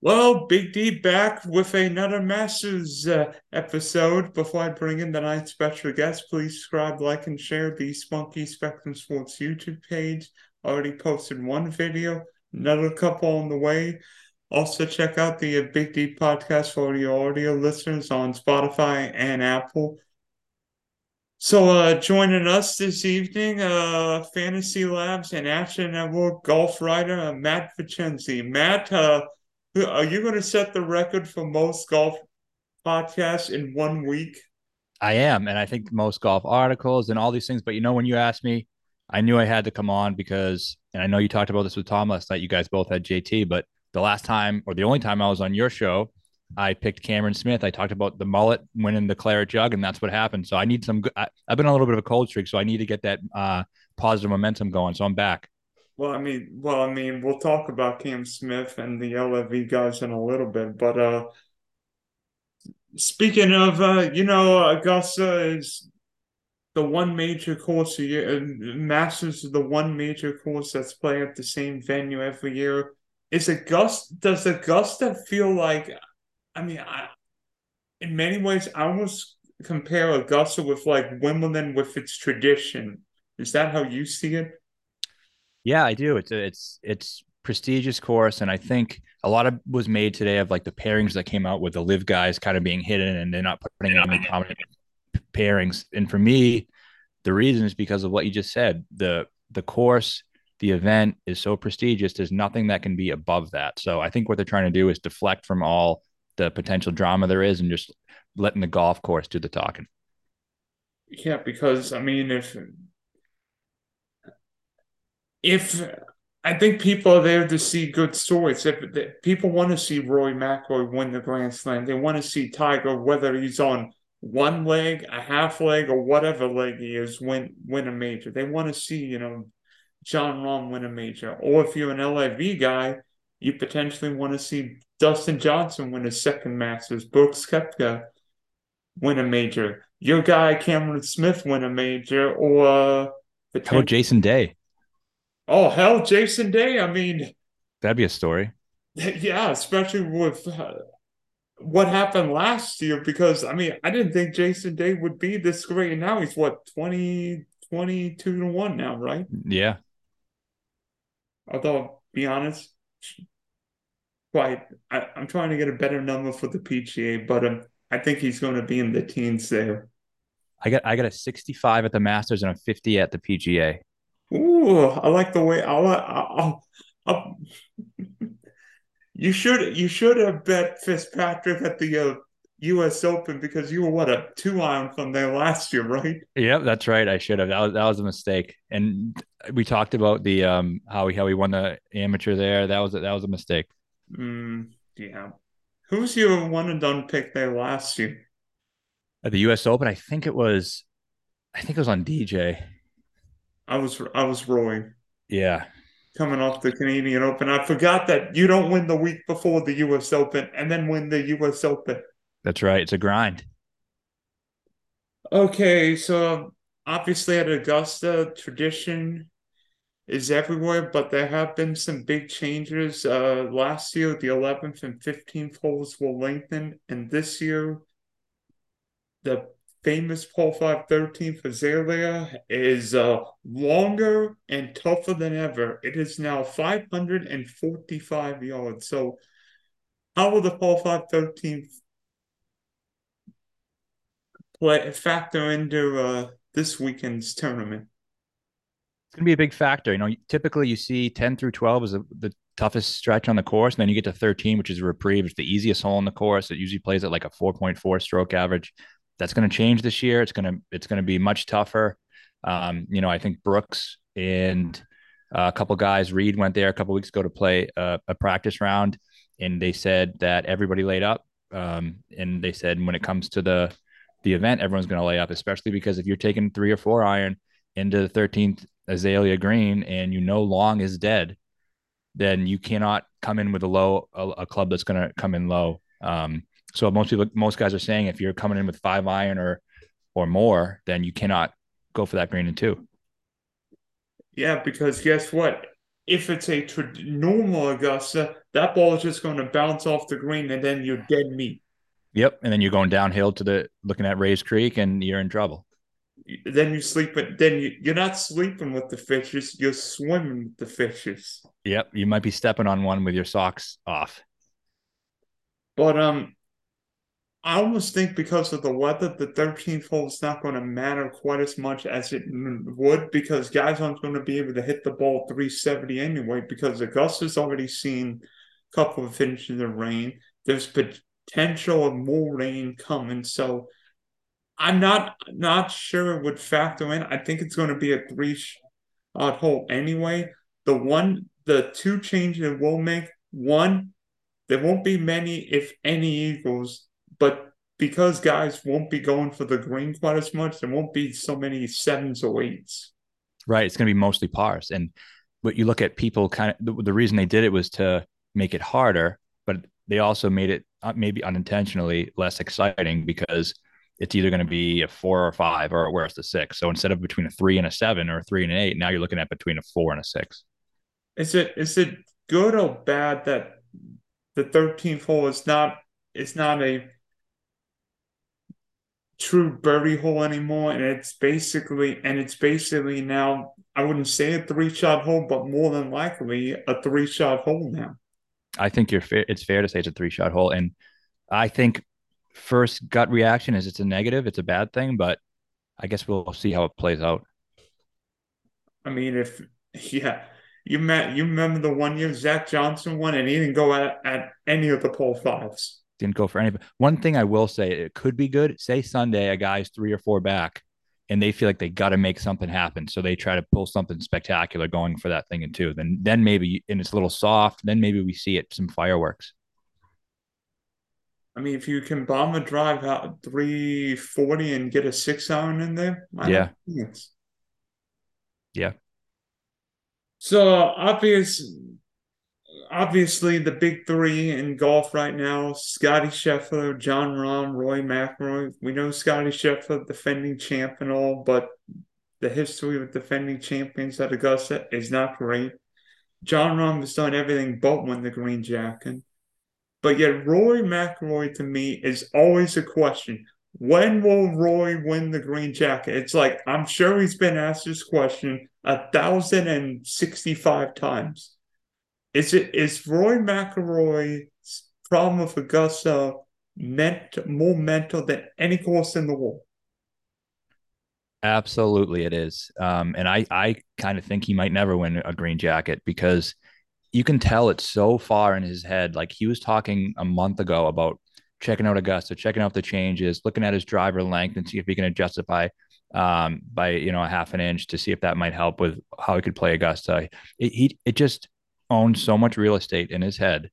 Well, Big D back with another Masters uh, episode. Before I bring in the night's special guest, please subscribe, like, and share the Spunky Spectrum Sports YouTube page. Already posted one video, another couple on the way. Also, check out the uh, Big D podcast for your audio listeners on Spotify and Apple. So, uh, joining us this evening, uh, Fantasy Labs and Action Network golf writer uh, Matt Vincenzi. Matt, uh, are you going to set the record for most golf podcasts in one week? I am, and I think most golf articles and all these things. But you know, when you asked me, I knew I had to come on because, and I know you talked about this with Tom last night. You guys both had JT, but the last time or the only time I was on your show, I picked Cameron Smith. I talked about the mullet winning the claret jug, and that's what happened. So I need some. I, have been on a little bit of a cold streak, so I need to get that uh, positive momentum going. So I'm back. Well, I mean, well, I mean, we'll talk about Cam Smith and the LIV guys in a little bit, but uh, speaking of, uh, you know, Augusta is the one major course a year. Masters is the one major course that's played at the same venue every year. Is Augusta? Does Augusta feel like? I mean, I, in many ways, I almost compare Augusta with like Wimbledon with its tradition. Is that how you see it? Yeah, I do. It's a, it's it's prestigious course, and I think a lot of was made today of like the pairings that came out with the LIV guys kind of being hidden, and they're not putting in any prominent pairings. And for me, the reason is because of what you just said. the The course, the event is so prestigious. There's nothing that can be above that. So I think what they're trying to do is deflect from all the potential drama there is, and just letting the golf course do the talking. Yeah, because I mean, if if I think people are there to see good stories. If, if people want to see Rory McIlroy win the Grand Slam, they want to see Tiger, whether he's on one leg, a half leg, or whatever leg he is, win win a major. They want to see, you know, Jon Rahm win a major. Or if you're an LIV guy, you potentially want to see Dustin Johnson win a second Masters, Brooks Koepka win a major, your guy Cameron Smith win a major, or uh, how about Jason Day? Oh hell, Jason Day. I mean, that'd be a story. Yeah, especially with uh, what happened last year. Because I mean, I didn't think Jason Day would be this great. And now he's what 20, 22 to one now, right? Yeah. Although, be honest, quite. I, am trying to get a better number for the PGA, but um, I think he's going to be in the teens there. I got I got a 65 at the Masters and a 50 at the PGA. Ooh, I like the way I'll, I'll, I'll, you should you should have bet Fitzpatrick at the uh, U.S. Open because you were what a two iron from there last year, right? Yep, that's right. I should have. That was that was a mistake. And we talked about the um how he how he won the amateur there. That was a, that was a mistake. Mm, yeah. Who's your one and done pick there last year? At the U.S. Open, I think it was. I think it was on DJ. I was I was rowing. Yeah. Coming off the Canadian Open. I forgot that you don't win the week before the US Open and then win the US Open. That's right. It's a grind. Okay, so obviously at Augusta, tradition is everywhere, but there have been some big changes. Uh, last year, the 11th and 15th holes will lengthen, and this year, the famous Par 5 13th Azalea is uh, longer and tougher than ever. It is now 545 yards. So, how will the Par 5 13th play factor into uh, this weekend's tournament? It's going to be a big factor. You know, typically you see 10 through 12 is a, the toughest stretch on the course. And then you get to 13, which is a reprieve. It's the easiest hole in the course. It usually plays at like a 4.4 stroke average that's going to change this year. It's going to it's going to be much tougher. Um, you know, I think Brooks and uh, a couple guys, Reed went there a couple weeks ago to play a, a, practice round, and they said that everybody laid up. Um, and they said when it comes to the the event, everyone's going to lay up, especially because if you're taking three or four iron into the 13th Azalea Green and you know long is dead, then you cannot come in with a low a, a club that's going to come in low. Um, so most people, most guys are saying if you're coming in with five iron or or more, then you cannot go for that green in two. Yeah, because guess what? if it's a tra- normal Augusta, that ball is just going to bounce off the green and then you're dead meat. Yep. And then you're going downhill to the looking at Rae's Creek and you're in trouble. Then you sleep, but then you, you're not sleeping with the fishes, you're swimming with the fishes. Yep. You might be stepping on one with your socks off. But um, I almost think because of the weather, the 13th hole is not going to matter quite as much as it would because guys aren't going to be able to hit the ball 370 anyway because Augusta's already seen a couple of inches of rain. There's potential of more rain coming. So I'm not not sure it would factor in. I think it's going to be a three shot hole anyway. The one, the two changes it will make one, there won't be many, if any, eagles but because guys won't be going for the green quite as much, there won't be so many sevens or eights. Right. It's going to be mostly pars. And but you look at people kind of the, the, reason they did it was to make it harder, but they also made it uh, maybe unintentionally less exciting because it's either going to be a four or five or worse a six. So instead of between a three and a seven or a three and an eight, now you're looking at between a four and a six. Is it is it good or bad that the 13th hole is not it's not a true birdie hole anymore, and it's basically and it's basically now I wouldn't say a three shot hole, but more than likely a three shot hole now. I think you're fair. It's fair to say it's a three shot hole, and I think first gut reaction is it's a negative, it's a bad thing, but I guess we'll see how it plays out. I mean, if yeah, you met you remember the one year Zach Johnson won, and he didn't go at, at any of the par fives didn't go for any. One thing I will say, it could be good. Say Sunday, a guy's three or four back, and they feel like they got to make something happen, so they try to pull something spectacular going for that thing in two. Then, then maybe, and it's a little soft. Then maybe we see it some fireworks. I mean, if you can bomb a drive out 340 and get a six iron in there, yeah. Yeah. So obvious obviously the big three in golf right now: Scotty Scheffler, Jon Rahm, Rory McIlroy. We know Scotty Scheffler, defending champ and all, but the history of defending champions at Augusta is not great. Jon Rahm has done everything but win the green jacket. But yet, Rory McIlroy to me is always a question. When will Roy win the green jacket? It's like I'm sure he's been asked this question a thousand and sixty-five times. Is it is Rory McIlroy's problem with Augusta meant more mental than any course in the world? Absolutely, it is. Um, and I I kind of think he might never win a green jacket because you can tell it's so far in his head. Like he was talking a month ago about checking out Augusta, checking out the changes, looking at his driver length and see if he can adjust it by um, by you know a half an inch to see if that might help with how he could play Augusta. It, he it just owns so much real estate in his head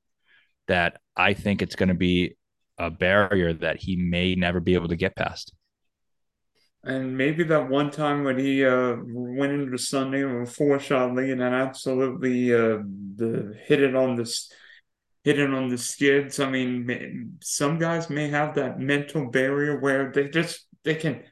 that I think it's going to be a barrier that he may never be able to get past. And maybe that one time when he uh, went into Sunday with a four shot lead and absolutely uh, the hit it on this hit it on the skids. I mean, some guys may have that mental barrier where they just they can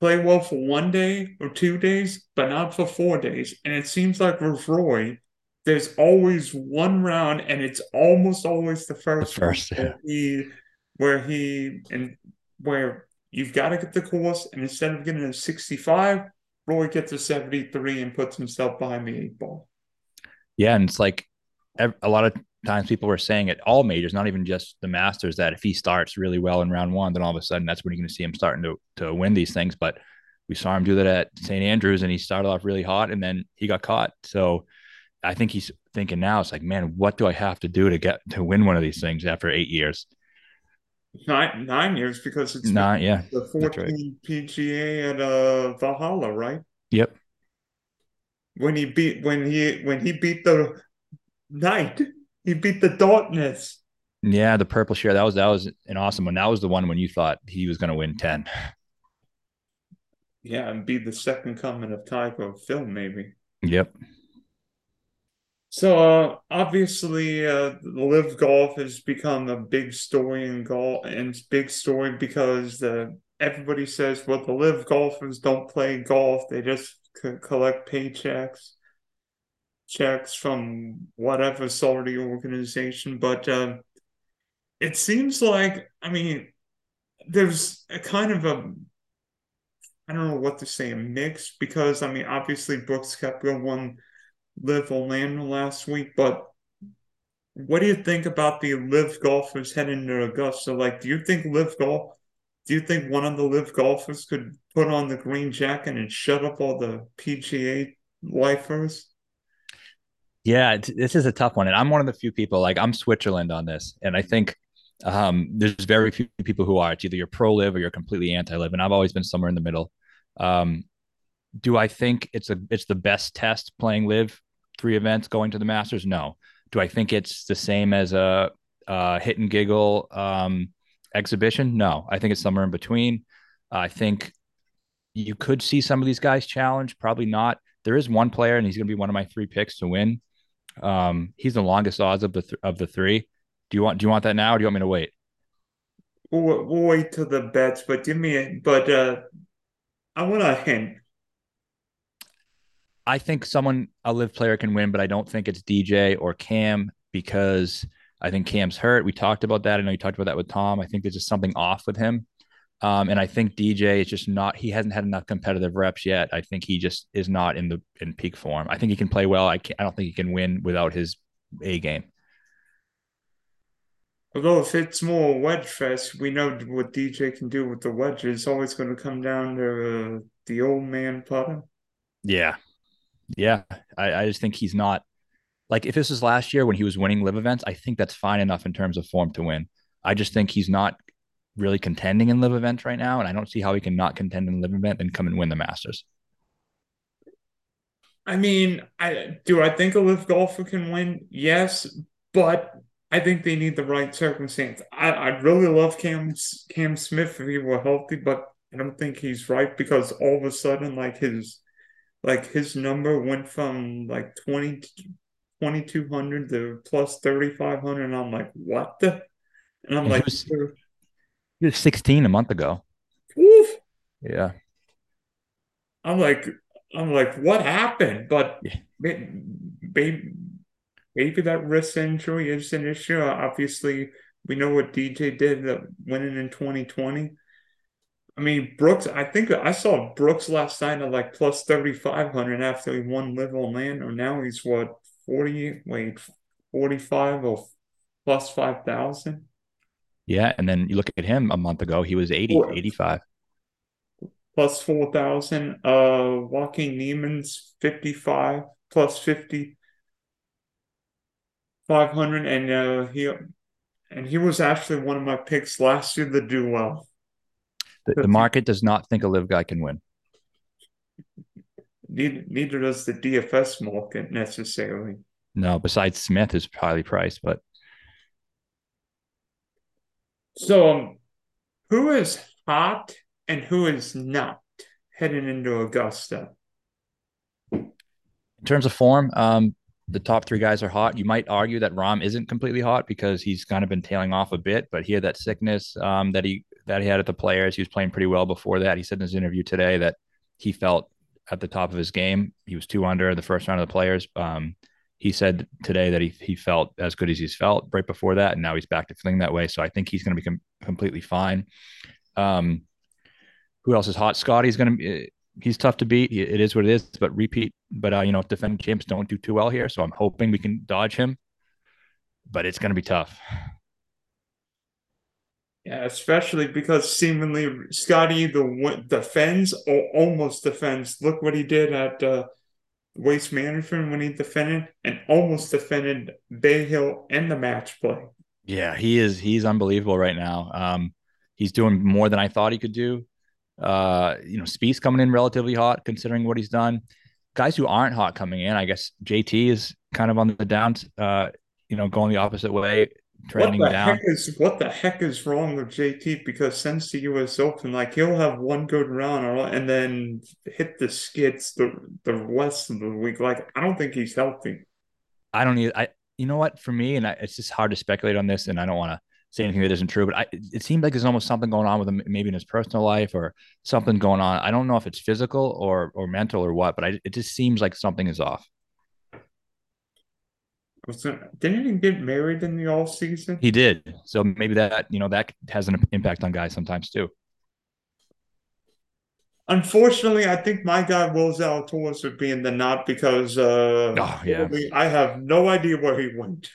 play well for one day or two days, but not for four days. And it seems like with Roy, there's always one round, and it's almost always the first, the first yeah. where he where he and where you've got to get the course, and instead of getting a 65, Roy gets a 73 and puts himself behind the eight ball. Yeah, and it's like a lot of times people were saying at all majors, not even just the Masters, that if he starts really well in round one, then all of a sudden that's when you're going to see him starting to to win these things. But we saw him do that at St. Andrews, and he started off really hot, and then he got caught. So I think he's thinking now, it's like, man, what do I have to do to get to win one of these things after eight years? Nine nine years because it's not, yeah, the 14 right. PGA at uh Valhalla, right? Yep. When he beat when he when he beat the night, he beat the darkness. Yeah, the purple share. That was that was an awesome one. That was the one when you thought he was going to win ten. Yeah, and be the second coming of Tiger film, maybe. Yep. So uh, obviously, uh, LIV Golf has become a big story in golf, and it's big story because the everybody says, well, the LIV golfers don't play golf; they just c- collect paychecks. checks from whatever Saudi organization, but uh, it seems like I mean there's a kind of a I don't know what to say, a mix because I mean obviously Brooks Koepka won LIV Orlando last week, but what do you think about the LIV golfers heading to Augusta? Like, do you think LIV golf? Do you think one of the LIV golfers could put on the green jacket and shut up all the PGA lifers? Yeah, this is a tough one, and I'm one of the few people. Like, I'm Switzerland on this, and I think um, there's very few people who are. It's either you're pro LIV or you're completely anti LIV, and I've always been somewhere in the middle. Um, do I think it's a it's the best test playing LIV three events going to the Masters? No. Do I think it's the same as a, a hit and giggle um, exhibition? No. I think it's somewhere in between. I think you could see some of these guys challenge. Probably not. There is one player, and he's going to be one of my three picks to win. Um, he's the longest odds of the th- of the three. Do you want do you want that now, or do you want me to wait? We'll, we'll wait till the bets, but give me a, but uh, I want a hint. I think someone a LIV player can win, but I don't think it's DJ or Cam because I think Cam's hurt. We talked about that. I know you talked about that with Tom. I think there's just something off with him. Um, and I think DJ is just not. He hasn't had enough competitive reps yet. I think he just is not in the in peak form. I think he can play well. I I don't think he can win without his A game. Although if it's more wedge fest, we know what DJ can do with the wedge. It's always going to come down to uh, the old man putter. Yeah, yeah, I, I just think he's not like if this was last year when he was winning LIV events, I think that's fine enough in terms of form to win. I just think he's not really contending in LIV events right now, and I don't see how he can not contend in LIV event and come and win the Masters. I mean, I do I think a LIV golfer can win? Yes, but I think they need the right circumstance. I I really love Cam Cam Smith if he were healthy, but I don't think he's right because all of a sudden, like his like his number went from like 20 2200 to plus 3500 and i'm like what the? And i'm like he was, he was 16 a month ago. Oof. yeah. I'm like i'm like what happened? But yeah. maybe maybe that wrist injury is an issue. Obviously we know what dj did that winning in 2020 I mean, Brooks, I think I saw Brooks last night at like plus 3,500 after he won Live on Land, Orlando. Now he's what, 40, wait, 45 or plus 5,000? Yeah. And then you look at him a month ago, he was 80, 85. Plus 4,000. Uh, Joaquin Niemann's 55, plus 50, 500. And uh, he, and he was actually one of my picks last year to do well. The, the market does not think a LIV guy can win. Neither, neither does the DFS market necessarily. No, besides Smith is highly priced, but so um, who is hot and who is not heading into Augusta? In terms of form, um, the top three guys are hot. You might argue that Rahm isn't completely hot because he's kind of been tailing off a bit, but he had that sickness um, that he that he had at the players. He was playing pretty well before that. He said in his interview today that he felt at the top of his game. He was two under the first round of the players. Um, he said today that he he felt as good as he's felt right before that, and now he's back to feeling that way. So I think he's going to be com- completely fine. Um, who else is hot? Scotty's going to be. He's tough to beat. It is what it is. But repeat. But uh, you know, defending champs don't do too well here. So I'm hoping we can dodge him. But it's going to be tough. Yeah, especially because seemingly Scotty the defends or almost defends. Look what he did at uh, Waste Management when he defended and almost defended Bay Hill and the match play. Yeah, he is. He's unbelievable right now. Um, he's doing more than I thought he could do. Uh, you know, Spieth coming in relatively hot considering what he's done. Guys who aren't hot coming in, I guess JT is kind of on the down. Uh, you know, going the opposite way trending what the down. Heck is, what the heck is wrong with JT? Because since the U.S. Open, like he'll have one good round and then hit the skids the the rest of the week. Like I don't think he's healthy. I don't need. I you know what? For me, and I, it's just hard to speculate on this, and I don't want to say anything that isn't true. But I, it seems like there's almost something going on with him, maybe in his personal life or something going on. I don't know if it's physical or or mental or what, but I, it just seems like something is off. Didn't he get married in the off season? He did. So maybe that you know that has an impact on guys sometimes too. Unfortunately, I think my guy Will Zalatoris would be in the knot because uh, oh, yeah. I have no idea where he went.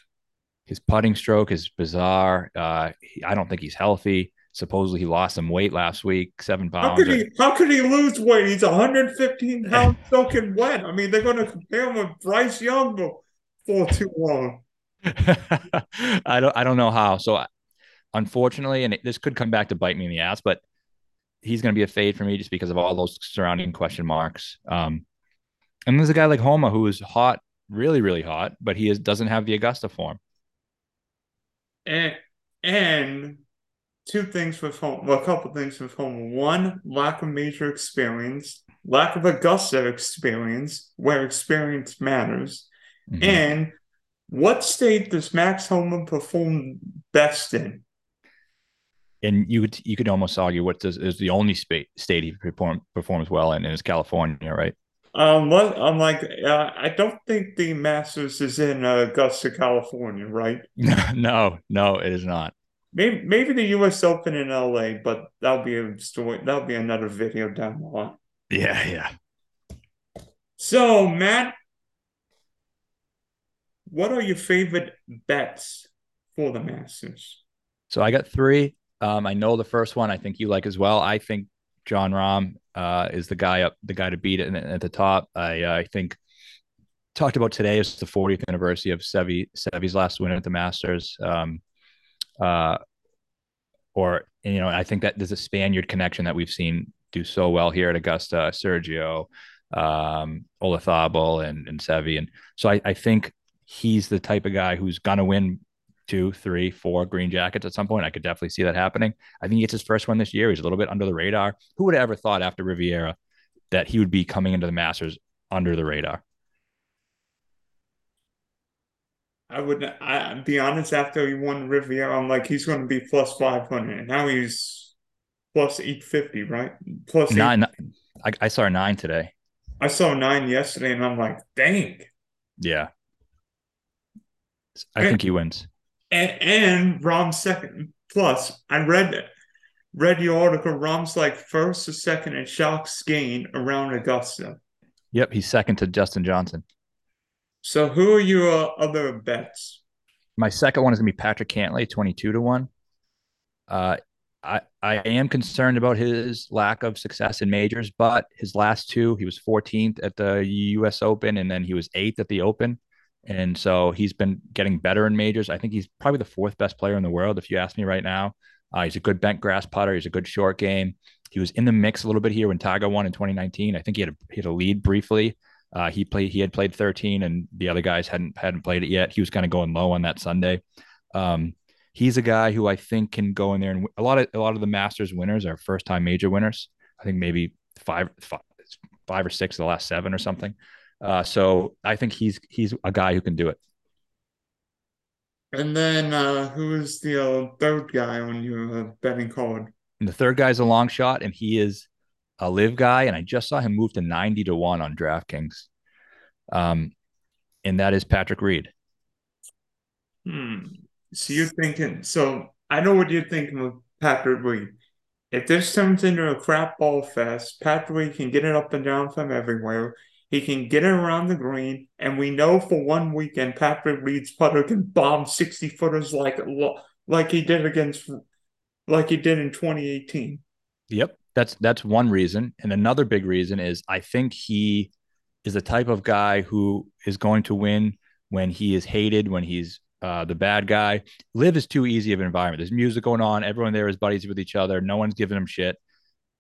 His putting stroke is bizarre. Uh, he, I don't think he's healthy. Supposedly he lost some weight last week, seven pounds. How could he? How could he lose weight? He's 115 pounds soaking wet. I mean, they're going to compare him with Bryce Young for too long. I don't. I don't know how. So, I, unfortunately, and it, this could come back to bite me in the ass, but he's going to be a fade for me just because of all those surrounding question marks. Um, and there's a guy like Homa who is hot, really, really hot, but he is, doesn't have the Augusta form. And and two things with Homa, well, a couple things with Homa. One, lack of major experience, lack of Augusta experience, where experience matters. Mm-hmm. And what state does Max Homa perform best in? And you could you could almost argue what does is the only state state he perform, performs well in is California, right? Um, what I'm like, uh, I don't think the Masters is in uh, Augusta, California, right? no, no, it is not. Maybe maybe the U.S. Open in L.A., but that'll be a story. That'll be another video down the line. Yeah, yeah. So, Matt, what are your favorite bets for the Masters? So I got three. Um, I know the first one. I think you like as well. I think Jon Rahm uh, is the guy up, the guy to beat it at the top. I uh, I think talked about today is the 40th anniversary of Seve Seve's last win at the Masters. Um, uh, or you know, I think that there's a Spaniard connection that we've seen do so well here at Augusta. Sergio, um, Olazabal, and and Seve, and so I, I think he's the type of guy who's gonna win two, three, four green jackets at some point. I could definitely see that happening. I think he gets his first one this year. He's a little bit under the radar. Who would have ever thought after Riviera that he would be coming into the Masters under the radar? I would I be honest after he won Riviera, I'm like he's gonna be plus five hundred. Now he's plus eight fifty, right? Plus nine. I, I saw nine today. I saw nine yesterday and I'm like, dang. Yeah. I and, think he wins and, and Rahm's second. Plus, I read read your article. Rahm's like first or second in shocks gain around Augusta. Yep, he's second to Dustin Johnson. So, who are your other bets? My second one is gonna be Patrick Cantlay, twenty-two to one. Uh, I I am concerned about his lack of success in majors, but his last two, he was 14th at the U.S. Open, and then he was eighth at the Open. And so he's been getting better in majors. I think he's probably the fourth best player in the world, if you ask me right now. Uh, he's a good bent grass putter. He's a good short game. He was in the mix a little bit here when Tiger won in 2019. I think he had a, he had a lead briefly. Uh, he played he had played 13, and the other guys hadn't hadn't played it yet. He was kind of going low on that Sunday. Um, he's a guy who I think can go in there and a lot of a lot of the Masters winners are first time major winners. I think maybe five, five, five or six of the last seven or something. Uh, so I think he's he's a guy who can do it. And then uh, who is the uh, third guy on your uh, betting card? And the third guy is a long shot, and he is a LIV guy. And I just saw him move to ninety to one on DraftKings. Um, and that is Patrick Reed. Hmm. So you're thinking? So I know what you're thinking of Patrick Reed. If this turns into a crap ball fest, Patrick Reed can get it up and down from everywhere. He can get it around the green, and we know for one weekend Patrick Reed's putter can bomb sixty footers like like he did against like he did in 2018. Yep, that's that's one reason, and another big reason is I think he is the type of guy who is going to win when he is hated, when he's uh, the bad guy. LIV is too easy of an environment. There's music going on. Everyone there is buddies with each other. No one's giving him shit.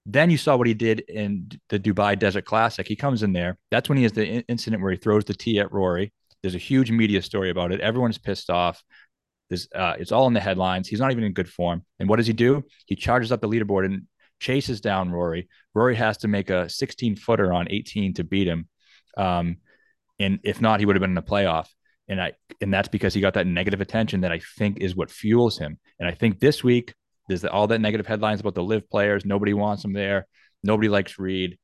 Then you saw what he did in the Dubai Desert Classic. He comes in there. That's when he has the incident where he throws the tee at Rory. There's a huge media story about it. Everyone's pissed off. There's, uh, it's all in the headlines. He's not even in good form. And what does he do? He charges up the leaderboard and chases down Rory. Rory has to make a 16 footer on 18 to beat him. Um, and if not, he would have been in the playoff. And I and that's because he got that negative attention that I think is what fuels him. And I think this week there's all that negative headlines about the LIV players. Nobody wants him there. Nobody likes Reed.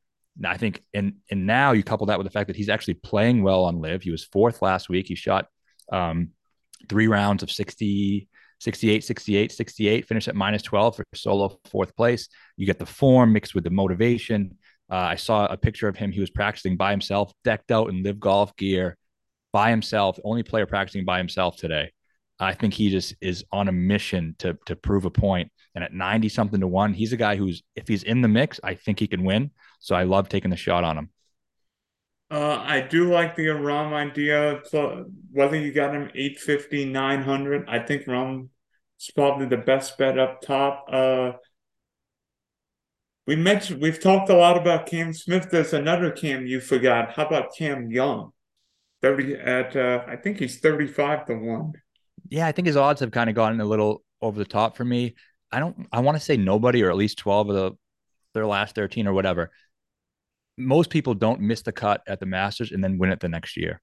I think, and and now you couple that with the fact that he's actually playing well on LIV. He was fourth last week. He shot Um, three rounds of 60, 68, 68, 68, finish at minus 12 for solo fourth place. You get the form mixed with the motivation. Uh, I saw a picture of him. He was practicing by himself, decked out in LIV golf gear by himself, only player practicing by himself today. I think he just is on a mission to to prove a point. And at 90 something to one, he's a guy who's if he's in the mix, I think he can win. So I love taking the shot on him. Uh, I do like the Rahm idea. So whether you got him 850, 900, I think Rahm is probably the best bet up top. Uh, we mentioned we've talked a lot about Cam Smith. There's another Cam you forgot. How about Cam Young? 30 at uh, I think he's 35 to 1. Yeah, I think his odds have kind of gotten a little over the top for me. I don't I want to say nobody or at least 12 of the their last 13 or whatever. Most people don't miss the cut at the Masters and then win it the next year.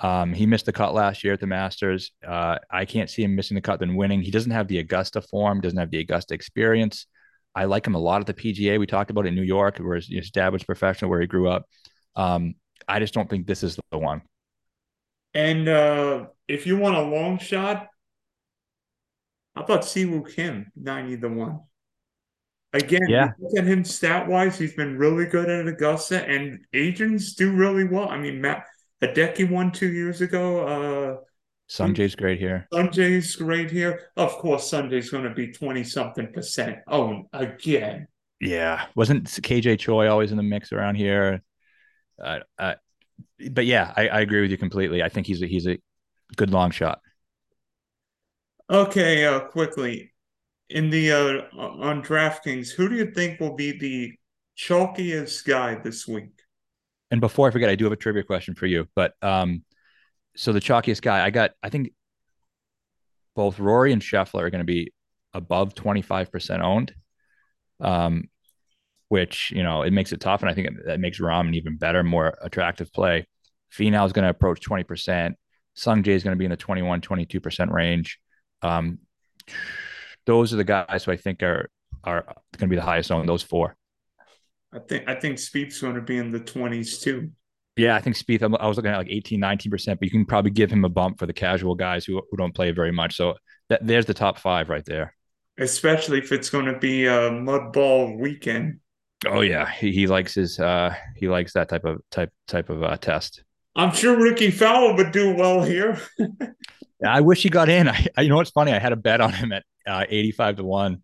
Um, he missed the cut last year at the Masters. Uh, I can't see him missing the cut than winning. He doesn't have the Augusta form, doesn't have the Augusta experience. I like him a lot at the PGA. We talked about in New York, where his, was professional, where he grew up. Um, I just don't think this is the one. And uh, if you want a long shot, how about Siwoo Kim, 90 to 1? Again, yeah. look at him stat wise, he's been really good at Augusta, and Asians do really well. I mean, Matt Hideki won two years ago. Uh, Sungjae's great here. Sungjae's great here. Of course, Sungjae's going to be 20 something percent. Oh, again. Yeah. Wasn't KJ Choi always in the mix around here? Uh, uh, but yeah, I, I, agree with you completely. I think he's a, he's a good long shot. Okay, uh, quickly in the uh, on DraftKings, who do you think will be the chalkiest guy this week? And before I forget, I do have a trivia question for you. But um, so the chalkiest guy, I got, I think both Rory and Scheffler are going to be above twenty five percent owned. Um, which you know it makes it tough, and I think it, that makes Rahm an even better, more attractive play. Finau is going to approach twenty percent. Sungjae is going to be in the 21, 22 percent range. Um, those are the guys who I think are are going to be the highest on those four. I think I think Spieth's going to be in the twenties too. Yeah, I think Spieth. I was looking at like 18, 19 percent, but you can probably give him a bump for the casual guys who who don't play very much. So that, there's the top five right there. Especially if it's going to be a mud ball weekend. Oh yeah, he, he likes his uh he likes that type of type type of uh, test. I'm sure Rickie Fowler would do well here. I wish he got in. I, I, you know what's funny? I had a bet on him at uh, 85 to 1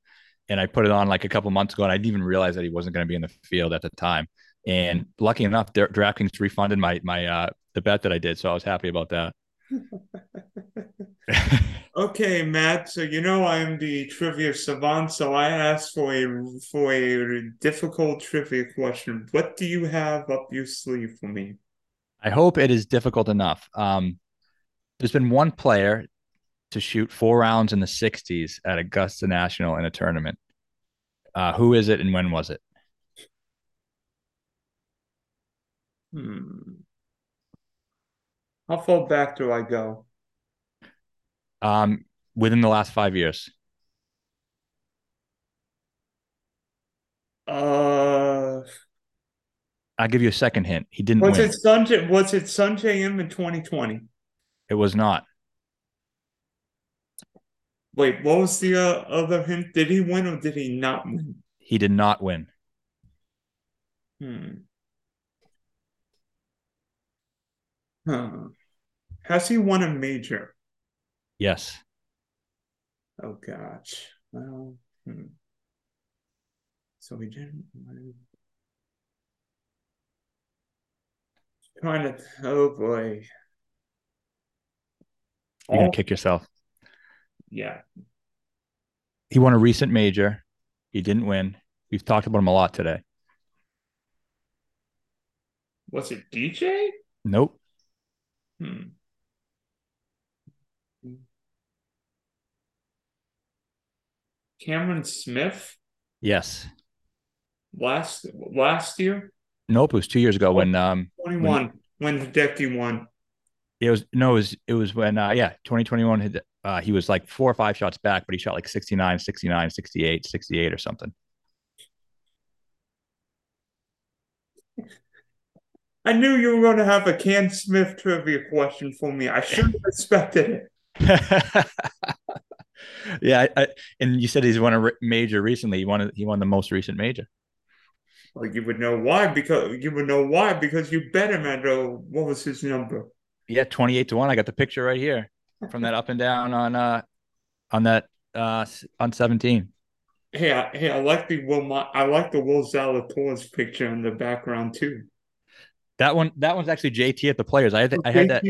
and I put it on like a couple months ago and I didn't even realize that he wasn't going to be in the field at the time. And lucky enough, DraftKings refunded my my uh the bet that I did, so I was happy about that. okay, Matt. So you know I am the trivia savant, so I asked for a for a difficult trivia question. What do you have up your sleeve for me? I hope it is difficult enough. Um, there's been one player to shoot four rounds in the 60s at Augusta National in a tournament. Uh, who is it and when was it? Hmm. How far back do I go? Um, within the last five years. Uh, I'll give you a second hint. He didn't was win. it Sungjae? Was it Sungjae Im in 2020? It was not. Wait, what was the uh, other hint? Did he win or did he not win? He did not win. Hmm. Huh. Has he won a major? Yes. Oh gosh. Well, hmm. so he didn't. Trying to. Oh boy. You're gonna kick yourself. Yeah. He won a recent major. He didn't win. We've talked about him a lot today. Was it DJ? Nope. Hmm. Cameron Smith? Yes. Last last year? Nope, it was two years ago when um 21 when, when Hideki won. It was no, it was it was when uh yeah, 2021 had uh he was like four or five shots back, but he shot like 69, 69, 68, 68 or something. I knew you were going to have a Cam Smith trivia question for me. I should have expected it. yeah, I, I, and you said he's won a major recently. He won he won the most recent major. Well, you would know why because you would know why because you bet him at uh, what was his number? Yeah, twenty eight to one. I got the picture right here from that up and down on uh on that uh on seventeen. Hey, I, hey, I like the Will. I like the Will Zalatoris picture in the background too. That one, that one's actually JT at the players. I had, I had that.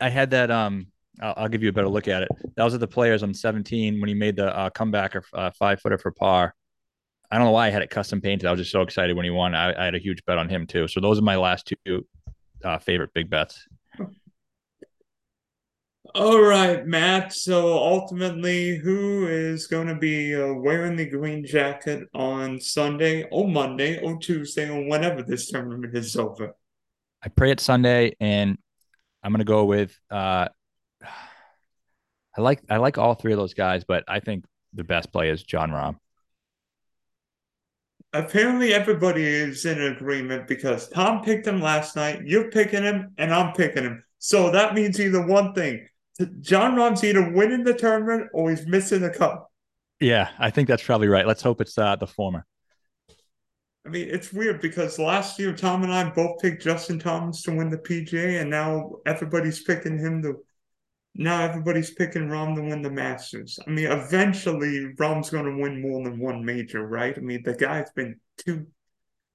I had that. Um, I'll, I'll, give you a better look at it. That was at the players on 17 when he made the uh, comeback or uh, five footer for par. I don't know why I had it custom painted. I was just so excited when he won. I, I had a huge bet on him too. So those are my last two uh, favorite big bets. All right, Matt. So ultimately, who is going to be uh, wearing the green jacket on Sunday or Monday or Tuesday or whenever this tournament is over? I pray it's Sunday, and I'm going to go with. Uh, I like I like all three of those guys, but I think the best play is Jon Rahm apparently everybody is in agreement because Tom picked him last night, you're picking him, and I'm picking him. So that means either one thing. Jon Rahm's either winning the tournament or he's missing the cup. Yeah, I think that's probably right. Let's hope it's uh, the former. I mean, it's weird because last year Tom and I both picked Justin Thomas to win the PGA, and now everybody's picking him to now everybody's picking Rahm to win the Masters. I mean, eventually Rahm's going to win more than one major, right? I mean, the guy's been too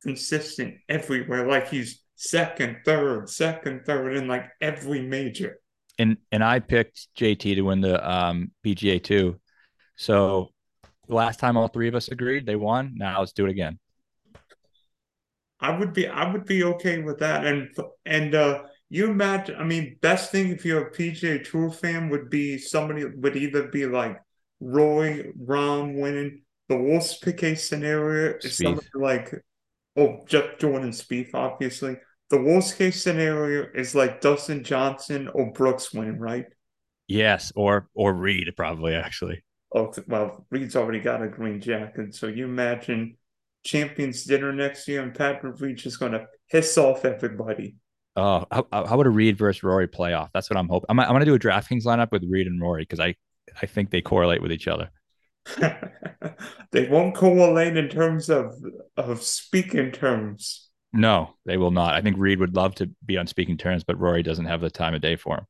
consistent everywhere. Like he's second, third, second, third in like every major. And and I picked JT to win the um, PGA too. So the last time all three of us agreed, they won. Now let's do it again. I would be I would be okay with that. And and uh you imagine, I mean, best thing if you're a PGA Tour fan would be somebody would either be like Roy, Rahm winning. The worst case scenario is somebody like, oh, Jeff Jordan Spieth, obviously. The worst case scenario is like Dustin Johnson or Brooks winning, right? Yes, or or Reed probably actually. Oh well, Reed's already got a green jacket, so you imagine Champions Dinner next year, and Patrick Reed is going to piss off everybody. Oh, how, how would a Reed versus Rory playoff? That's what I'm hoping. I'm, I'm going to do a DraftKings lineup with Reed and Rory because I, I think they correlate with each other. they won't correlate in terms of of speaking terms. No, they will not. I think Reed would love to be on speaking terms, but Rory doesn't have the time of day for him.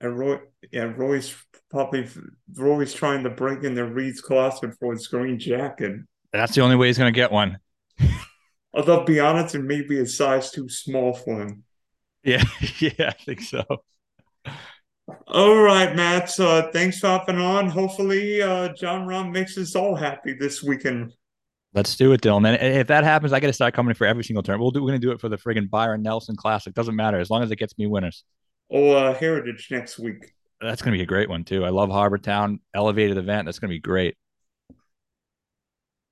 And Roy, yeah, Roy's probably Roy's trying to break into Reed's closet for his green jacket. That's the only way he's going to get one. Although, it may be a size too small for him. Yeah, yeah, I think so. All right, Matt. So thanks for hopping on. Hopefully, uh, Jon Rahm makes us all happy this weekend. Let's do it, Dylan. And if that happens, I got to start coming for every single turn. We'll do. We're going to do it for the friggin' Byron Nelson Classic. Doesn't matter as long as it gets me winners. Oh, uh, Heritage next week. That's going to be a great one too. I love Harbour Town elevated event. That's going to be great.